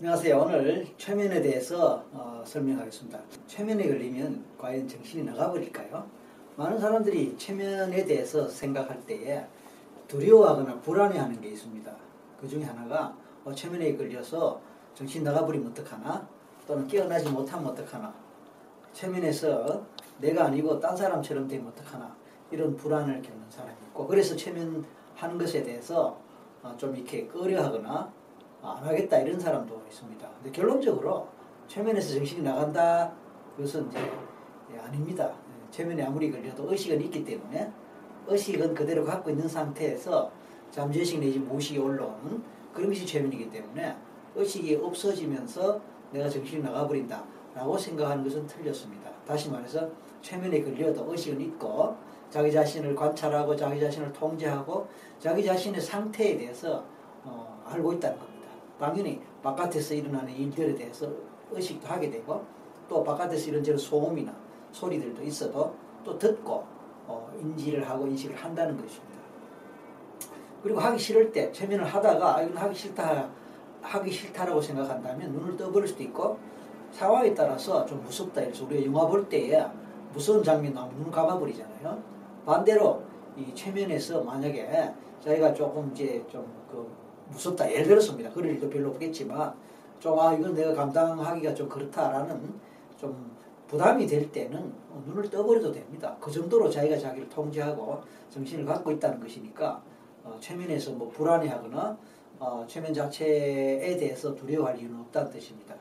안녕하세요. 오늘 최면에 대해서 어, 설명하겠습니다. 최면에 걸리면 과연 정신이 나가버릴까요? 많은 사람들이 최면에 대해서 생각할 때에 두려워하거나 불안해하는 게 있습니다. 그 중에 하나가 어, 최면에 걸려서 정신 나가버리면 어떡하나? 또는 깨어나지 못하면 어떡하나? 최면에서 내가 아니고 딴 사람처럼 되면 어떡하나? 이런 불안을 겪는 사람이 있고 그래서 최면하는 것에 대해서 어, 좀 이렇게 꺼려하거나 안 하겠다 이런 사람도 있습니다. 근데 결론적으로 최면에서 정신이 나간다 그것은 이제 예, 아닙니다. 예, 최면에 아무리 걸려도 의식은 있기 때문에 의식은 그대로 갖고 있는 상태에서 잠재의식 내지 무의식이 올라오는 그런 것이 최면이기 때문에 의식이 없어지면서 내가 정신이 나가버린다 라고 생각하는 것은 틀렸습니다. 다시 말해서 최면에 걸려도 의식은 있고 자기 자신을 관찰하고 자기 자신을 통제하고 자기 자신의 상태에 대해서 어, 알고 있다는 겁니다. 당연히 바깥에서 일어나는 일들에 대해서 의식도 하게 되고 또 바깥에서 이런저런 소음이나 소리들도 있어도 또 듣고 어, 인지를 하고 인식을 한다는 것입니다. 그리고 하기 싫을 때 최면을 하다가 아, 이건 하기 싫다 하기 싫다라고 생각한다면 눈을 떠버릴 수도 있고 상황에 따라서 좀 무섭다 이래서 우리가 영화 볼 때에 무서운 장면 나오면 눈 감아버리잖아요. 반대로 이 최면에서 만약에 자기가 조금 이제 좀그 무섭다. 예를 들었습니다. 그럴 일도 별로 없겠지만 좀 아 이건 내가 감당하기가 좀 그렇다라는 좀 부담이 될 때는 눈을 떠버려도 됩니다. 그 정도로 자기가 자기를 통제하고 정신을 갖고 있다는 것이니까 어, 최면에서 뭐 불안해하거나 어, 최면 자체에 대해서 두려워할 이유는 없다는 뜻입니다.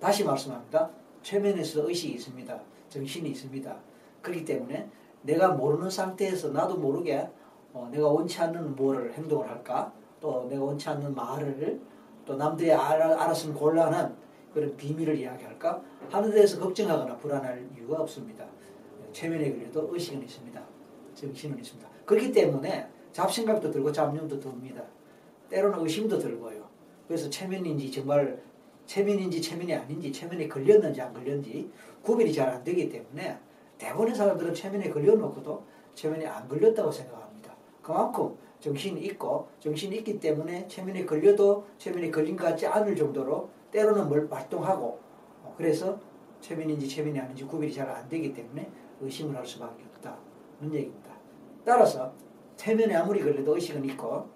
다시 말씀합니다. 최면에서 의식이 있습니다. 정신이 있습니다. 그렇기 때문에 내가 모르는 상태에서 나도 모르게 어, 내가 원치 않는 뭐를 행동을 할까 또 내가 원치 않는 말을 또 남들이 알았으면 곤란한 그런 비밀을 이야기할까 하는 데서 걱정하거나 불안할 이유가 없습니다. 최면에 걸려도 의식은 있습니다. 정신은 있습니다. 그렇기 때문에 잡생각도 들고 잡념도 듭니다. 때로는 의심도 들고요. 그래서 최면인지 정말 최면인지 최면이 아닌지 최면에 걸렸는지 안 걸렸는지 구별이 잘 안 되기 때문에 대부분의 사람들은 최면에 걸려놓고도 최면에 안 걸렸다고 생각합니다. 그만큼 정신이 있고 정신이 있기 때문에 최면에 걸려도 최면에 걸린 것 같지 않을 정도로 때로는 뭘 활동하고 어, 그래서 최면인지 최면이 아닌지 구별이 잘 안 되기 때문에 의심을 할 수밖에 없다는 얘기입니다. 따라서 최면에 아무리 걸려도 의식은 있고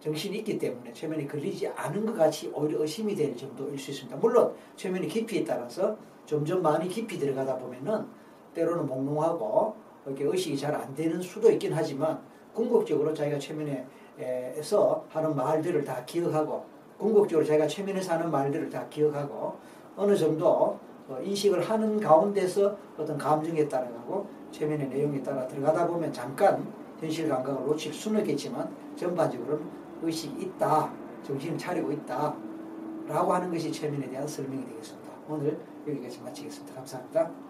정신이 있기 때문에 최면이 걸리지 않은 것 같이 오히려 의심이 될 정도일 수 있습니다. 물론 최면의 깊이에 따라서 점점 많이 깊이 들어가다 보면은 때로는 몽롱하고 이렇게 의식이 잘 안 되는 수도 있긴 하지만 궁극적으로 자기가 최면에서 하는 말들을 다 기억하고 궁극적으로 자기가 최면에서 하는 말들을 다 기억하고 어느 정도 어, 인식을 하는 가운데서 어떤 감정에 따라가고 최면의 내용에 따라 들어가다 보면 잠깐 현실 감각을 놓칠 수는 있겠지만 전반적으로는 의식이 있다, 정신을 차리고 있다 라고 하는 것이 최면에 대한 설명이 되겠습니다. 오늘 여기까지 마치겠습니다. 감사합니다.